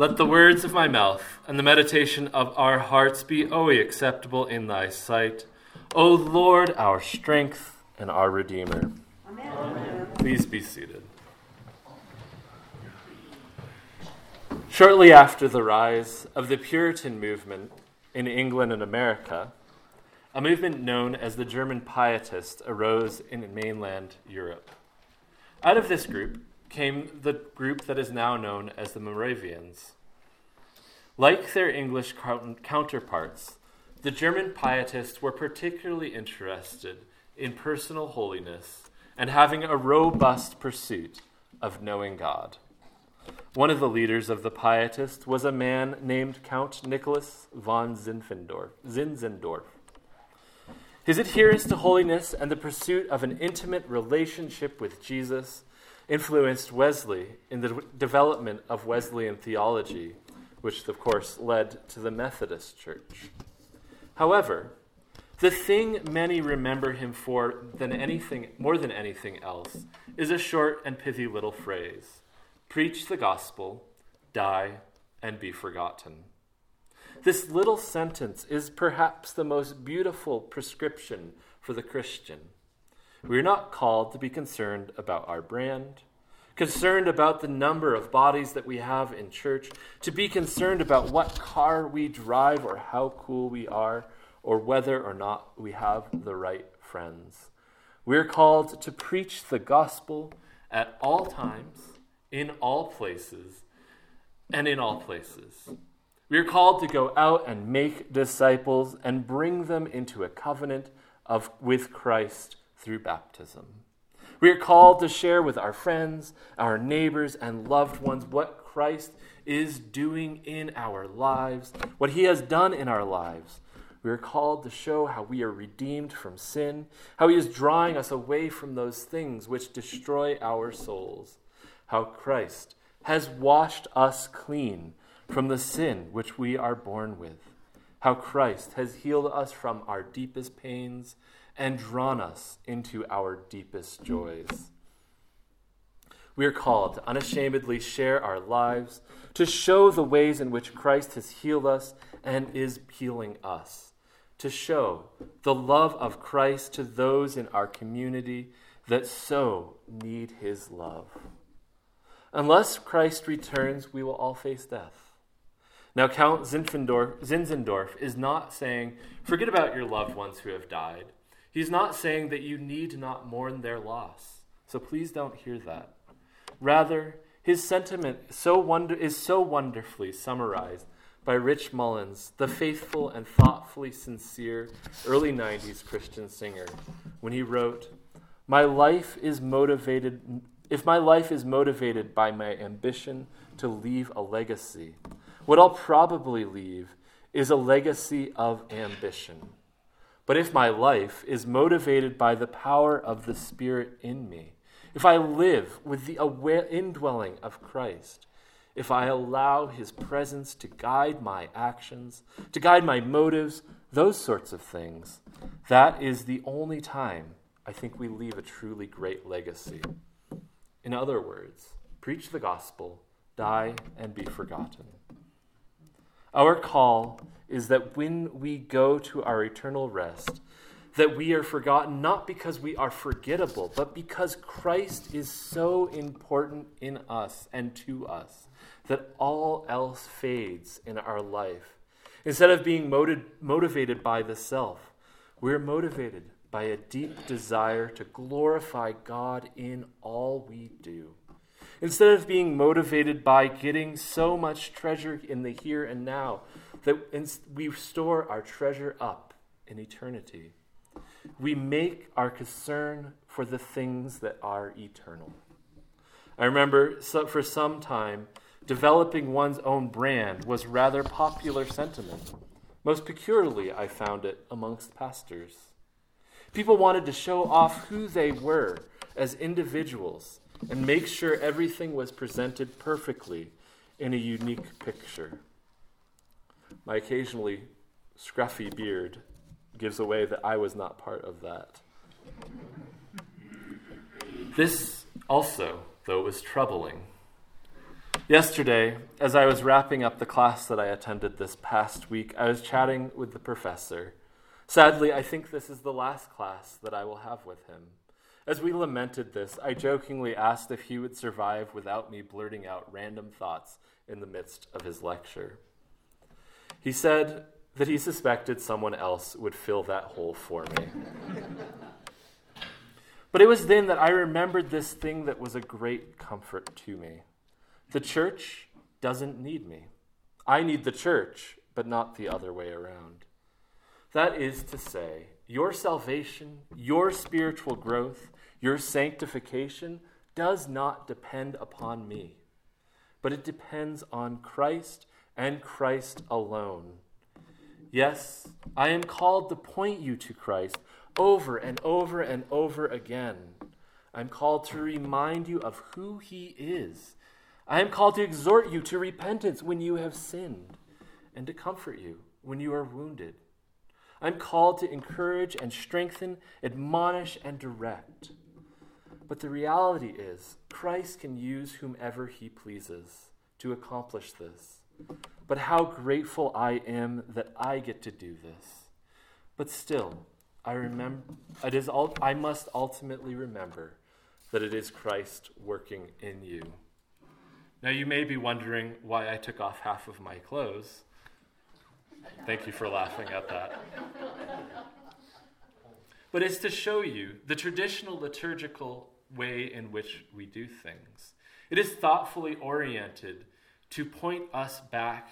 Let the words of my mouth and the meditation of our hearts be always acceptable in thy sight, O Lord, our strength and our Redeemer. Amen. Please be seated. Shortly after the rise of the Puritan movement in England and America, a movement known as the German Pietists arose in mainland Europe. Out of this group came the group that is now known as the Moravians. Like their English counterparts, the German Pietists were particularly interested in personal holiness and having a robust pursuit of knowing God. One of the leaders of the Pietists was a man named Count Nicholas von Zinzendorf. His adherence to holiness and the pursuit of an intimate relationship with Jesus influenced Wesley in the development of Wesleyan theology, which of course led to the Methodist Church. However, the thing many remember him for than anything more than anything else is a short and pithy little phrase. Preach the gospel, die, and be forgotten. This little sentence is perhaps the most beautiful prescription for the Christian. We are not called to be concerned about our brand, concerned about the number of bodies that we have in church, to be concerned about what car we drive or how cool we are, or whether or not we have the right friends. We're called to preach the gospel at all times, in all places, and in all places. We are called to go out and make disciples and bring them into a covenant of, with Christ through baptism. We are called to share with our friends, our neighbors, and loved ones what Christ is doing in our lives, what he has done in our lives. We are called to show how we are redeemed from sin, how he is drawing us away from those things which destroy our souls, how Christ has washed us clean from the sin which we are born with, how Christ has healed us from our deepest pains and drawn us into our deepest joys. We are called to unashamedly share our lives, to show the ways in which Christ has healed us and is healing us, to show the love of Christ to those in our community that so need his love. Unless Christ returns, we will all face death. Now, Count Zinzendorf is not saying, forget about your loved ones who have died. He's not saying that you need not mourn their loss. So please don't hear that. Rather, his sentiment so wonder, is so wonderfully summarized by Rich Mullins, the faithful and thoughtfully sincere early 90s Christian singer, when he wrote, My life is motivated, if my life is motivated by my ambition to leave a legacy, what I'll probably leave is a legacy of ambition. But if my life is motivated by the power of the Spirit in me, if I live with the indwelling of Christ, if I allow His presence to guide my actions, to guide my motives, those sorts of things, that is the only time I think we leave a truly great legacy. In other words, preach the gospel, die, and be forgotten. Our call is that when we go to our eternal rest, that we are forgotten not because we are forgettable, but because Christ is so important in us and to us that all else fades in our life. Instead of being motiv- motivated by the self, we're motivated by a deep desire to glorify God in all we do. Instead of being motivated by getting so much treasure in the here and now, that we store our treasure up in eternity. We make our concern for the things that are eternal. I remember for some time, developing one's own brand was rather popular sentiment. Most peculiarly, I found it amongst pastors. People wanted to show off who they were as individuals and make sure everything was presented perfectly in a unique picture. My occasionally scruffy beard gives away that I was not part of that. This also, though, was troubling. Yesterday, as I was wrapping up the class that I attended this past week, I was chatting with the professor. Sadly, I think this is the last class that I will have with him. As we lamented this, I jokingly asked if he would survive without me blurting out random thoughts in the midst of his lecture. He said that he suspected someone else would fill that hole for me. but it was then that I remembered this thing that was a great comfort to me. The church doesn't need me. I need the church, but not the other way around. That is to say, your salvation, your spiritual growth, your sanctification does not depend upon me, but it depends on Christ and Christ alone. Yes, I am called to point you to Christ over and over and over again. I'm called to remind you of who he is. I am called to exhort you to repentance when you have sinned and to comfort you when you are wounded. I'm called to encourage and strengthen, admonish and direct. But the reality is, Christ can use whomever he pleases to accomplish this. But how grateful I am that I get to do this. But still, I remember it is all, I must ultimately remember that it is Christ working in you. Now you may be wondering why I took off half of my clothes. Thank you for laughing at that. But it's to show you the traditional liturgical way in which we do things. It is thoughtfully oriented to point us back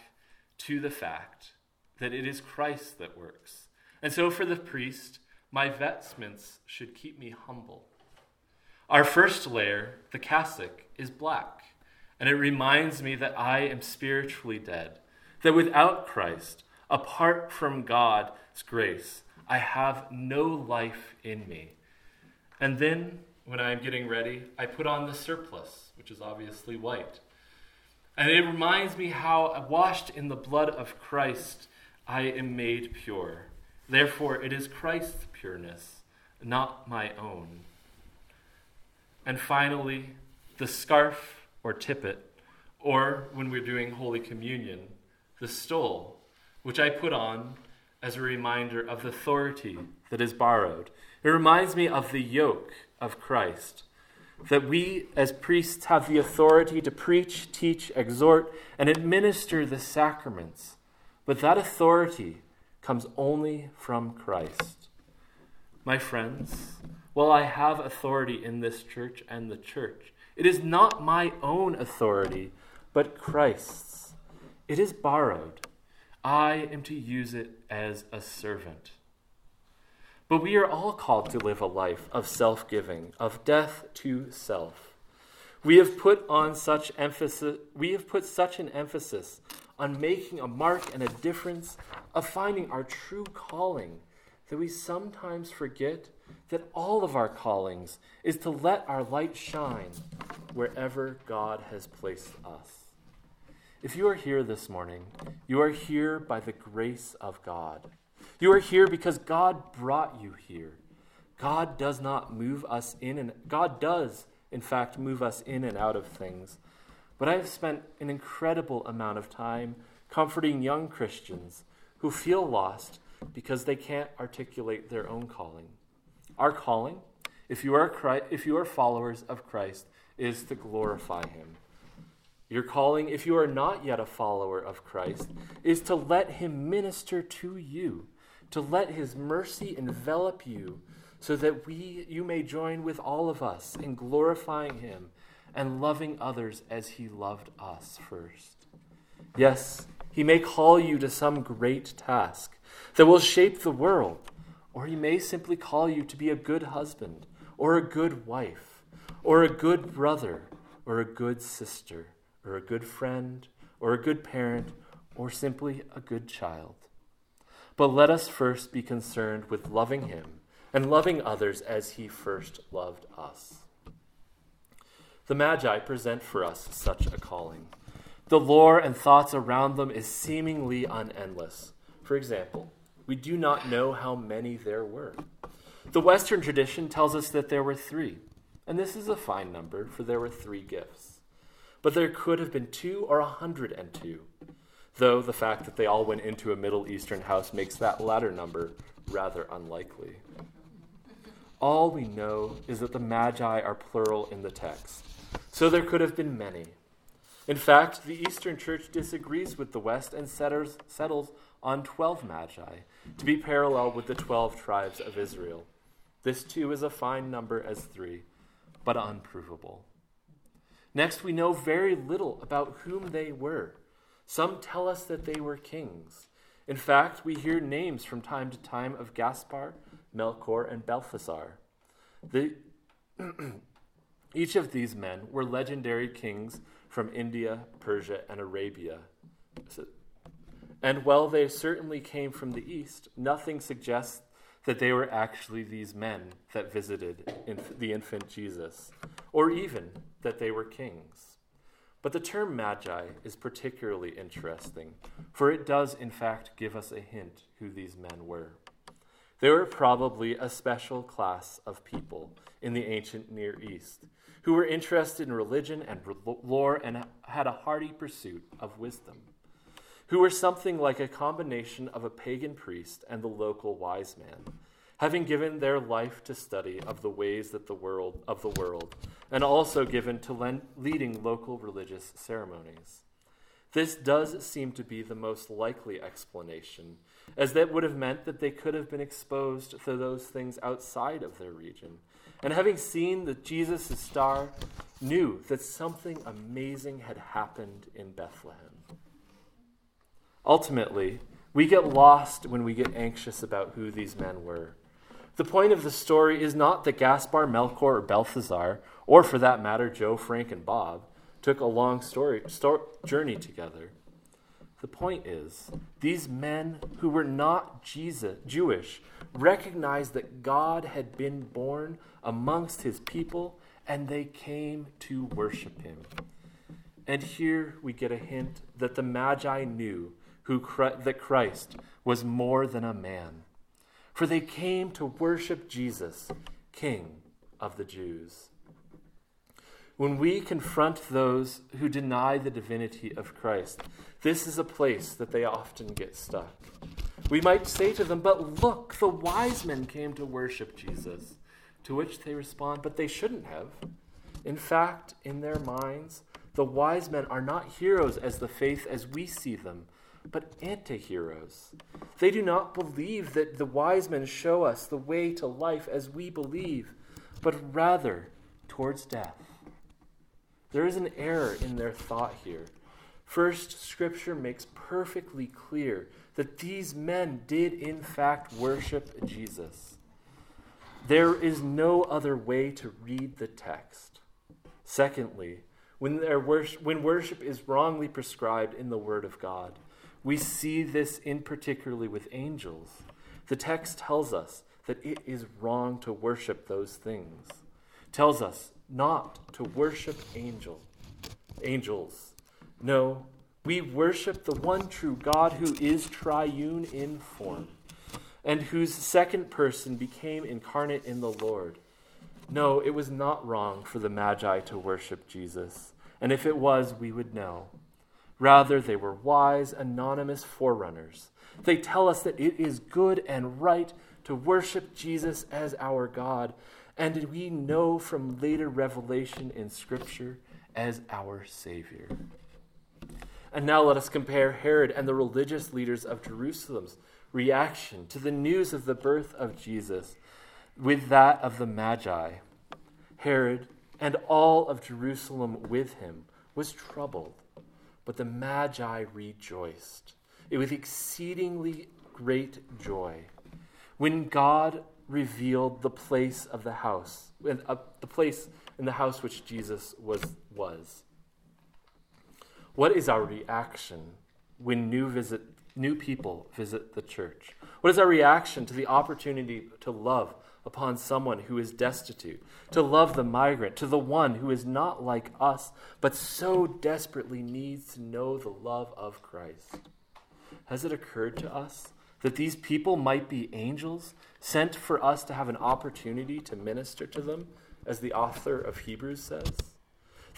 to the fact that it is Christ that works. And so for the priest, my vestments should keep me humble. Our first layer, the cassock, is black, and it reminds me that I am spiritually dead, that without Christ, apart from God's grace, I have no life in me. And then, when I'm getting ready, I put on the surplice, which is obviously white. And it reminds me how, washed in the blood of Christ, I am made pure. Therefore, it is Christ's pureness, not my own. And finally, the scarf or tippet, or when we're doing Holy Communion, the stole, which I put on as a reminder of the authority that is borrowed. It reminds me of the yoke of Christ, that we as priests have the authority to preach, teach, exhort, and administer the sacraments. But that authority comes only from Christ. My friends, while I have authority in this church and the church, it is not my own authority, but Christ's. It is borrowed. I am to use it as a servant. But we are all called to live a life of self giving, of death to self. We have put on such emphasis we have put such an emphasis on making a mark and a difference, of finding our true calling, that we sometimes forget that all of our callings is to let our light shine wherever God has placed us. If you are here this morning, you are here by the grace of God. You are here because God brought you here. God does not move us in and God does in fact move us in and out of things. But I have spent an incredible amount of time comforting young Christians who feel lost because they can't articulate their own calling. Our calling, if you are Christ, if you are followers of Christ, is to glorify him. Your calling, if you are not yet a follower of Christ, is to let Him minister to you, to let His mercy envelop you, so that we, you may join with all of us in glorifying Him and loving others as He loved us first. Yes, He may call you to some great task that will shape the world, or He may simply call you to be a good husband, or a good wife, or a good brother, or a good sister or a good friend, or a good parent, or simply a good child. But let us first be concerned with loving Him and loving others as He first loved us. The Magi present for us such a calling. The lore and thoughts around them is seemingly unendless. For example, we do not know how many there were. The Western tradition tells us that there were three, and this is a fine number, for there were three gifts. but there could have been two or a hundred and two, though the fact that they all went into a Middle Eastern house makes that latter number rather unlikely. All we know is that the Magi are plural in the text, so there could have been many. In fact, the Eastern Church disagrees with the West and settles, settles on 12 Magi, to be parallel with the 12 tribes of Israel. This too is a fine number as three, but unprovable. Next, we know very little about whom they were. Some tell us that they were kings. In fact, we hear names from time to time of Gaspar, Melchior, and Balthasar. The, each of these men were legendary kings from India, Persia, and Arabia. And while they certainly came from the east, nothing suggests that they were actually these men that visited the infant Jesus, or even that they were kings. But the term magi is particularly interesting, for it does, in fact, give us a hint who these men were. They were probably a special class of people in the ancient Near East who were interested in religion and lore and had a hearty pursuit of wisdom who were something like a combination of a pagan priest and the local wise man, having given their life to study of the ways that the world of the world, and also given to leading local religious ceremonies. This does seem to be the most likely explanation, as that would have meant that they could have been exposed to those things outside of their region, and having seen the Jesus' star, knew that something amazing had happened in Bethlehem. Ultimately, we get lost when we get anxious about who these men were. The point of the story is not that Gaspar, Melchior, or Balthazar, or for that matter, Joe, Frank, and Bob, took a long story, story, journey together. The point is, these men who were not Jesus, Jewish recognized that God had been born amongst his people and they came to worship him. And here we get a hint that the Magi knew who, that Christ was more than a man. For they came to worship Jesus, King of the Jews. When we confront those who deny the divinity of Christ, this is a place that they often get stuck. We might say to them, But look, the wise men came to worship Jesus. To which they respond, But they shouldn't have. In fact, in their minds, the wise men are not heroes as the faith as we see them, but anti-heroes. They do not believe that the wise men show us the way to life as we believe, but rather towards death. There is an error in their thought here. First, Scripture makes perfectly clear that these men did, in fact, worship Jesus. There is no other way to read the text. Secondly, when, when worship is wrongly prescribed in the Word of God, we see this in particularly with angels. The text tells us that it is wrong to worship those things. Tells us not to worship angel, angels. No, we worship the one true God who is triune in form and whose second person became incarnate in the Lord. No, it was not wrong for the Magi to worship Jesus. And if it was, we would know. Rather, they were wise, anonymous forerunners. They tell us that it is good and right to worship Jesus as our God, and we know from later revelation in Scripture as our Savior. And now let us compare Herod and the religious leaders of Jerusalem's reaction to the news of the birth of Jesus with that of the Magi. Herod and all of Jerusalem with him was troubled but the Magi rejoiced it with exceedingly great joy when God revealed the place of the house, uh, the place in the house which Jesus was. was. What is our reaction when new, visit, new people visit the church? What is our reaction to the opportunity to love upon someone who is destitute, to love the migrant, to the one who is not like us, but so desperately needs to know the love of Christ. Has it occurred to us that these people might be angels sent for us to have an opportunity to minister to them, as the author of Hebrews says?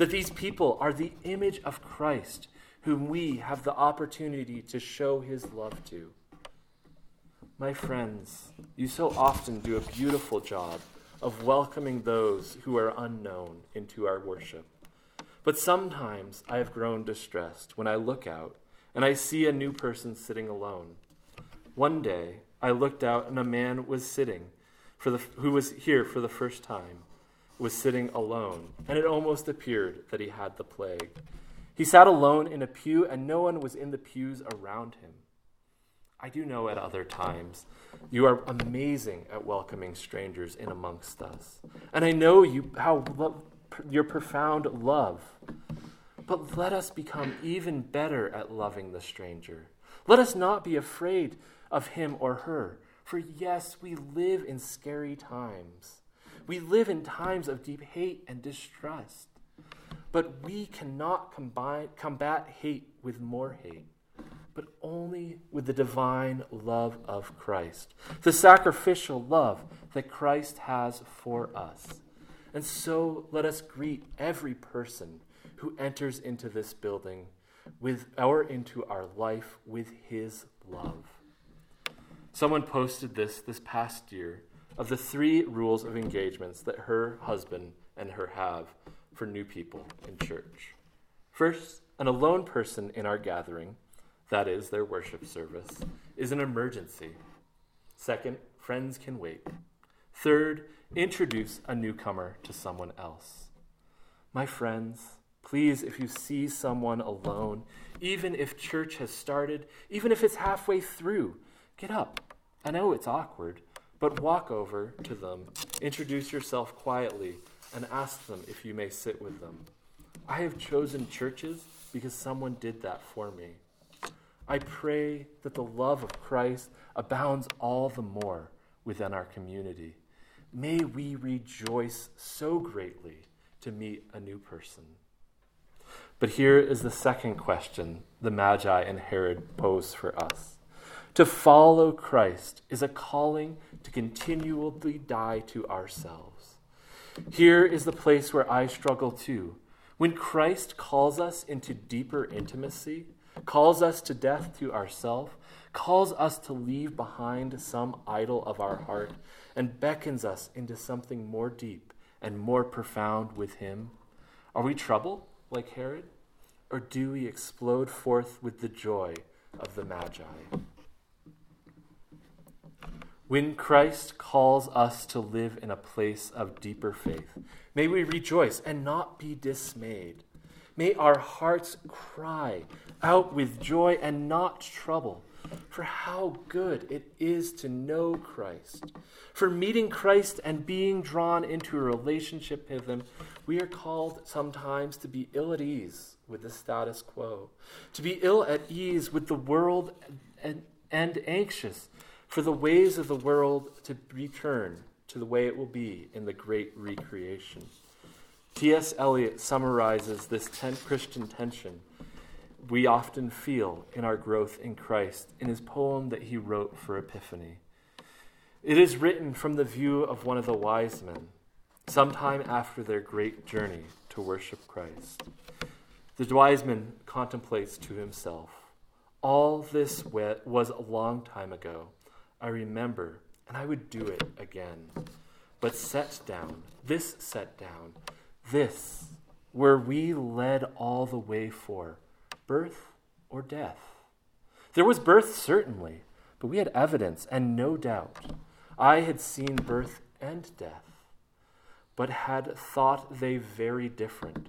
that these people are the image of Christ, whom we have the opportunity to show his love to. My friends, you so often do a beautiful job of welcoming those who are unknown into our worship. But sometimes I have grown distressed when I look out and I see a new person sitting alone. One day, I looked out and a man was sitting for the, who was here for the first time was sitting alone, and it almost appeared that he had the plague. He sat alone in a pew, and no one was in the pews around him. I do know at other times you are amazing at welcoming strangers in amongst us. And I know you how lo- your profound love. But let us become even better at loving the stranger. Let us not be afraid of him or her. For yes, we live in scary times. We live in times of deep hate and distrust. But we cannot combine, combat hate with more hate but only with the divine love of Christ, the sacrificial love that Christ has for us. And so let us greet every person who enters into this building with or into our life with his love. Someone posted this this past year of the three rules of engagements that her husband and her have for new people in church. First, an alone person in our gathering that is, their worship service, is an emergency. Second, friends can wait. Third, introduce a newcomer to someone else. My friends, please, if you see someone alone, even if church has started, even if it's halfway through, get up. I know it's awkward, but walk over to them, introduce yourself quietly, and ask them if you may sit with them. I have chosen churches because someone did that for me. I pray that the love of Christ abounds all the more within our community. May we rejoice so greatly to meet a new person. But here is the second question the Magi and Herod pose for us. To follow Christ is a calling to continually die to ourselves. Here is the place where I struggle too. When Christ calls us into deeper intimacy, calls us to death to ourself, calls us to leave behind some idol of our heart, and beckons us into something more deep and more profound with Him? Are we troubled like Herod? Or do we explode forth with the joy of the Magi? When Christ calls us to live in a place of deeper faith, may we rejoice and not be dismayed. May our hearts cry out with joy and not trouble. For how good it is to know Christ. For meeting Christ and being drawn into a relationship with Him, we are called sometimes to be ill at ease with the status quo, to be ill at ease with the world and, and anxious for the ways of the world to return to the way it will be in the great recreation. T.S. Eliot summarizes this ten- Christian tension we often feel in our growth in Christ in his poem that he wrote for Epiphany. It is written from the view of one of the wise men, sometime after their great journey to worship Christ. The wise man contemplates to himself, All this was a long time ago. I remember, and I would do it again. But set down, this set down, this, were we led all the way for birth or death. There was birth, certainly, but we had evidence and no doubt. I had seen birth and death, but had thought they very different.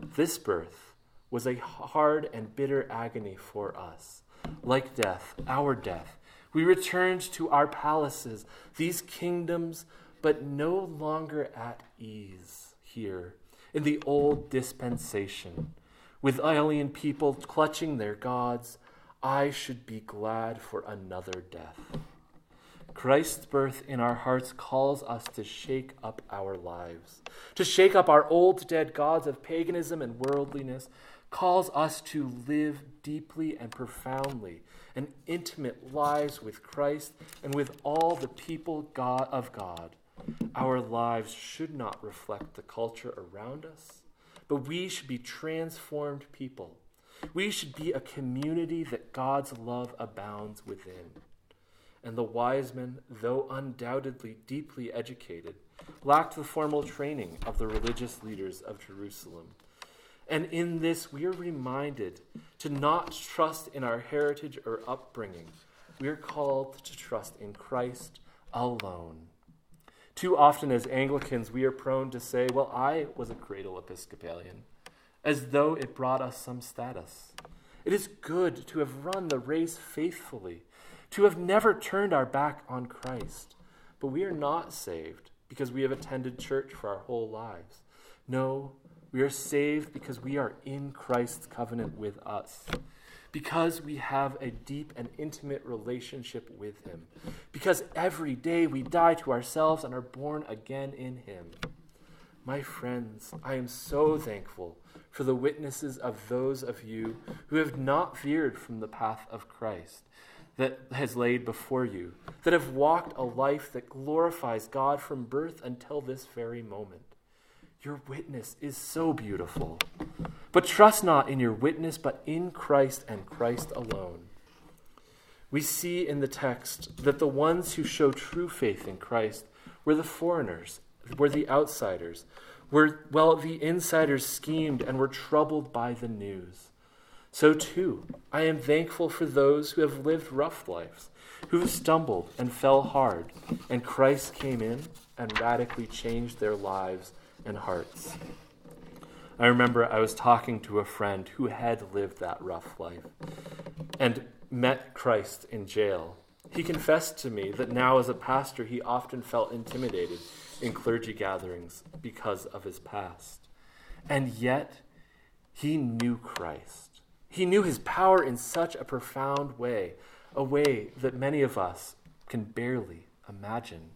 This birth was a hard and bitter agony for us. Like death, our death, we returned to our palaces, these kingdoms, but no longer at ease here in the old dispensation. With alien people clutching their gods, I should be glad for another death. Christ's birth in our hearts calls us to shake up our lives, to shake up our old dead gods of paganism and worldliness, calls us to live deeply and profoundly and intimate lives with Christ and with all the people God of God. Our lives should not reflect the culture around us, but we should be transformed people. We should be a community that God's love abounds within. And the wise men, though undoubtedly deeply educated, lacked the formal training of the religious leaders of Jerusalem. And in this, we are reminded to not trust in our heritage or upbringing. We are called to trust in Christ alone. Too often, as Anglicans, we are prone to say, Well, I was a cradle Episcopalian, as though it brought us some status. It is good to have run the race faithfully, to have never turned our back on Christ. But we are not saved because we have attended church for our whole lives. No, we are saved because we are in Christ's covenant with us because we have a deep and intimate relationship with Him, because every day we die to ourselves and are born again in Him. My friends, I am so thankful for the witnesses of those of you who have not veered from the path of Christ that has laid before you, that have walked a life that glorifies God from birth until this very moment. Your witness is so beautiful. But trust not in your witness, but in Christ and Christ alone. We see in the text that the ones who show true faith in Christ were the foreigners, were the outsiders, were, well, the insiders schemed and were troubled by the news. So, too, I am thankful for those who have lived rough lives, who have stumbled and fell hard, and Christ came in and radically changed their lives and hearts. I remember I was talking to a friend who had lived that rough life and met Christ in jail. He confessed to me that now, as a pastor, he often felt intimidated in clergy gatherings because of his past. And yet, he knew Christ. He knew his power in such a profound way, a way that many of us can barely imagine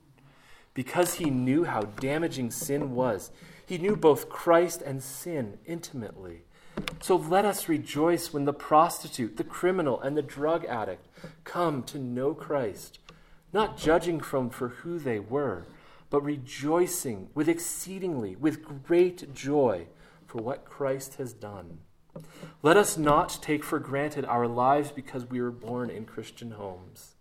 because he knew how damaging sin was. He knew both Christ and sin intimately. So let us rejoice when the prostitute, the criminal, and the drug addict come to know Christ, not judging from for who they were, but rejoicing with exceedingly, with great joy for what Christ has done. Let us not take for granted our lives because we were born in Christian homes,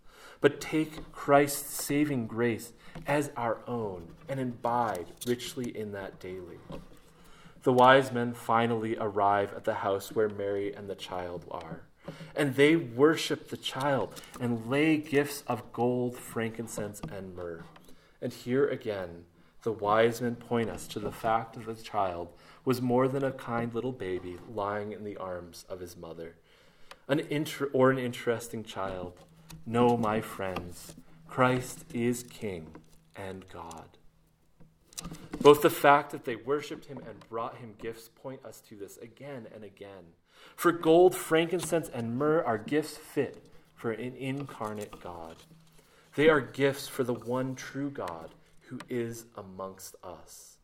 but take Christ's saving grace as our own and imbibe richly in that daily. The wise men finally arrive at the house where Mary and the child are, and they worship the child and lay gifts of gold, frankincense, and myrrh. And here again, the wise men point us to the fact that the child was more than a kind little baby lying in the arms of his mother. An inter- or an interesting child. No, my friends, Christ is King and God. Both the fact that they worshiped him and brought him gifts point us to this again and again. For gold, frankincense, and myrrh are gifts fit for an incarnate God. They are gifts for the one true God who is amongst us.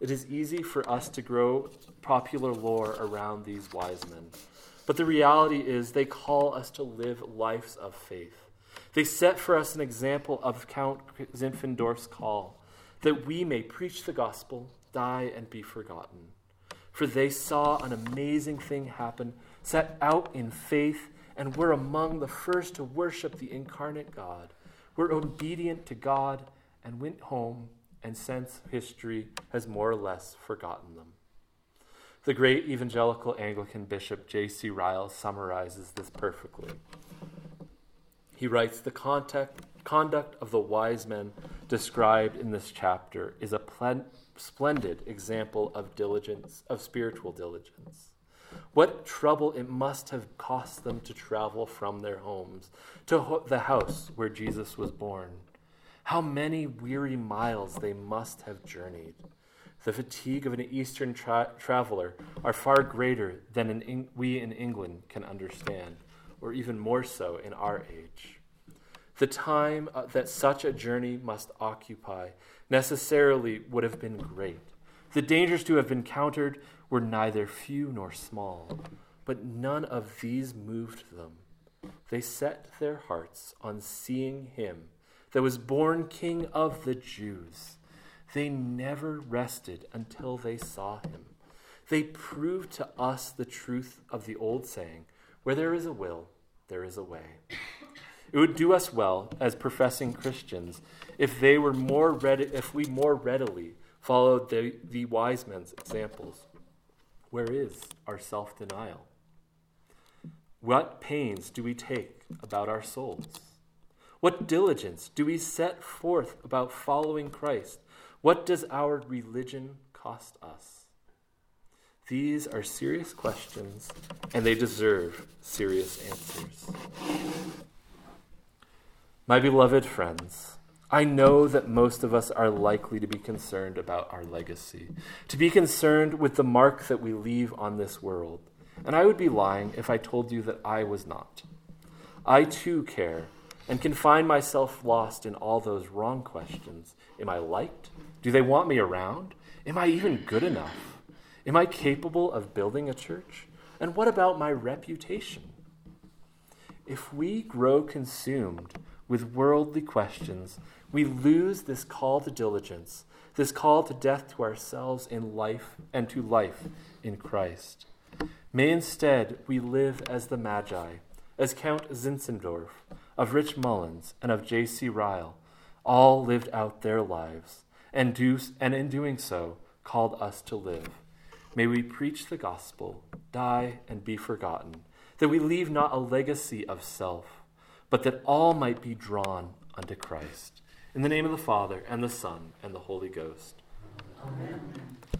It is easy for us to grow popular lore around these wise men, but the reality is they call us to live lives of faith. They set for us an example of Count Zinzendorf's call, that we may preach the gospel, die, and be forgotten. For they saw an amazing thing happen, set out in faith, and were among the first to worship the incarnate God, were obedient to God, and went home, and since history has more or less forgotten them. The great evangelical Anglican bishop J.C. Ryle summarizes this perfectly. He writes The contact, conduct of the wise men described in this chapter is a plen- splendid example of diligence, of spiritual diligence. What trouble it must have cost them to travel from their homes to ho- the house where Jesus was born. How many weary miles they must have journeyed. The fatigue of an Eastern tra- traveler are far greater than in, we in England can understand or even more so in our age. The time uh, that such a journey must occupy necessarily would have been great. The dangers to have encountered were neither few nor small, but none of these moved them. They set their hearts on seeing him that was born King of the Jews. They never rested until they saw him. They proved to us the truth of the old saying where there is a will, there is a way. It would do us well as professing Christians if they were more ready, if we more readily followed the, the wise men's examples. Where is our self denial? What pains do we take about our souls? What diligence do we set forth about following Christ? What does our religion cost us? These are serious questions, and they deserve serious answers. My beloved friends, I know that most of us are likely to be concerned about our legacy, to be concerned with the mark that we leave on this world. And I would be lying if I told you that I was not. I too care and can find myself lost in all those wrong questions. Am I liked? Do they want me around? Am I even good enough? Am I capable of building a church? And what about my reputation? If we grow consumed with worldly questions, we lose this call to diligence, this call to death to ourselves in life and to life in Christ. May instead we live as the Magi, as Count Zinzendorf, of Rich Mullins, and of J.C. Ryle, all lived out their lives, and, do, and in doing so called us to live. May we preach the gospel, die, and be forgotten, that we leave not a legacy of self, but that all might be drawn unto Christ. In the name of the Father, and the Son, and the Holy Ghost. Amen.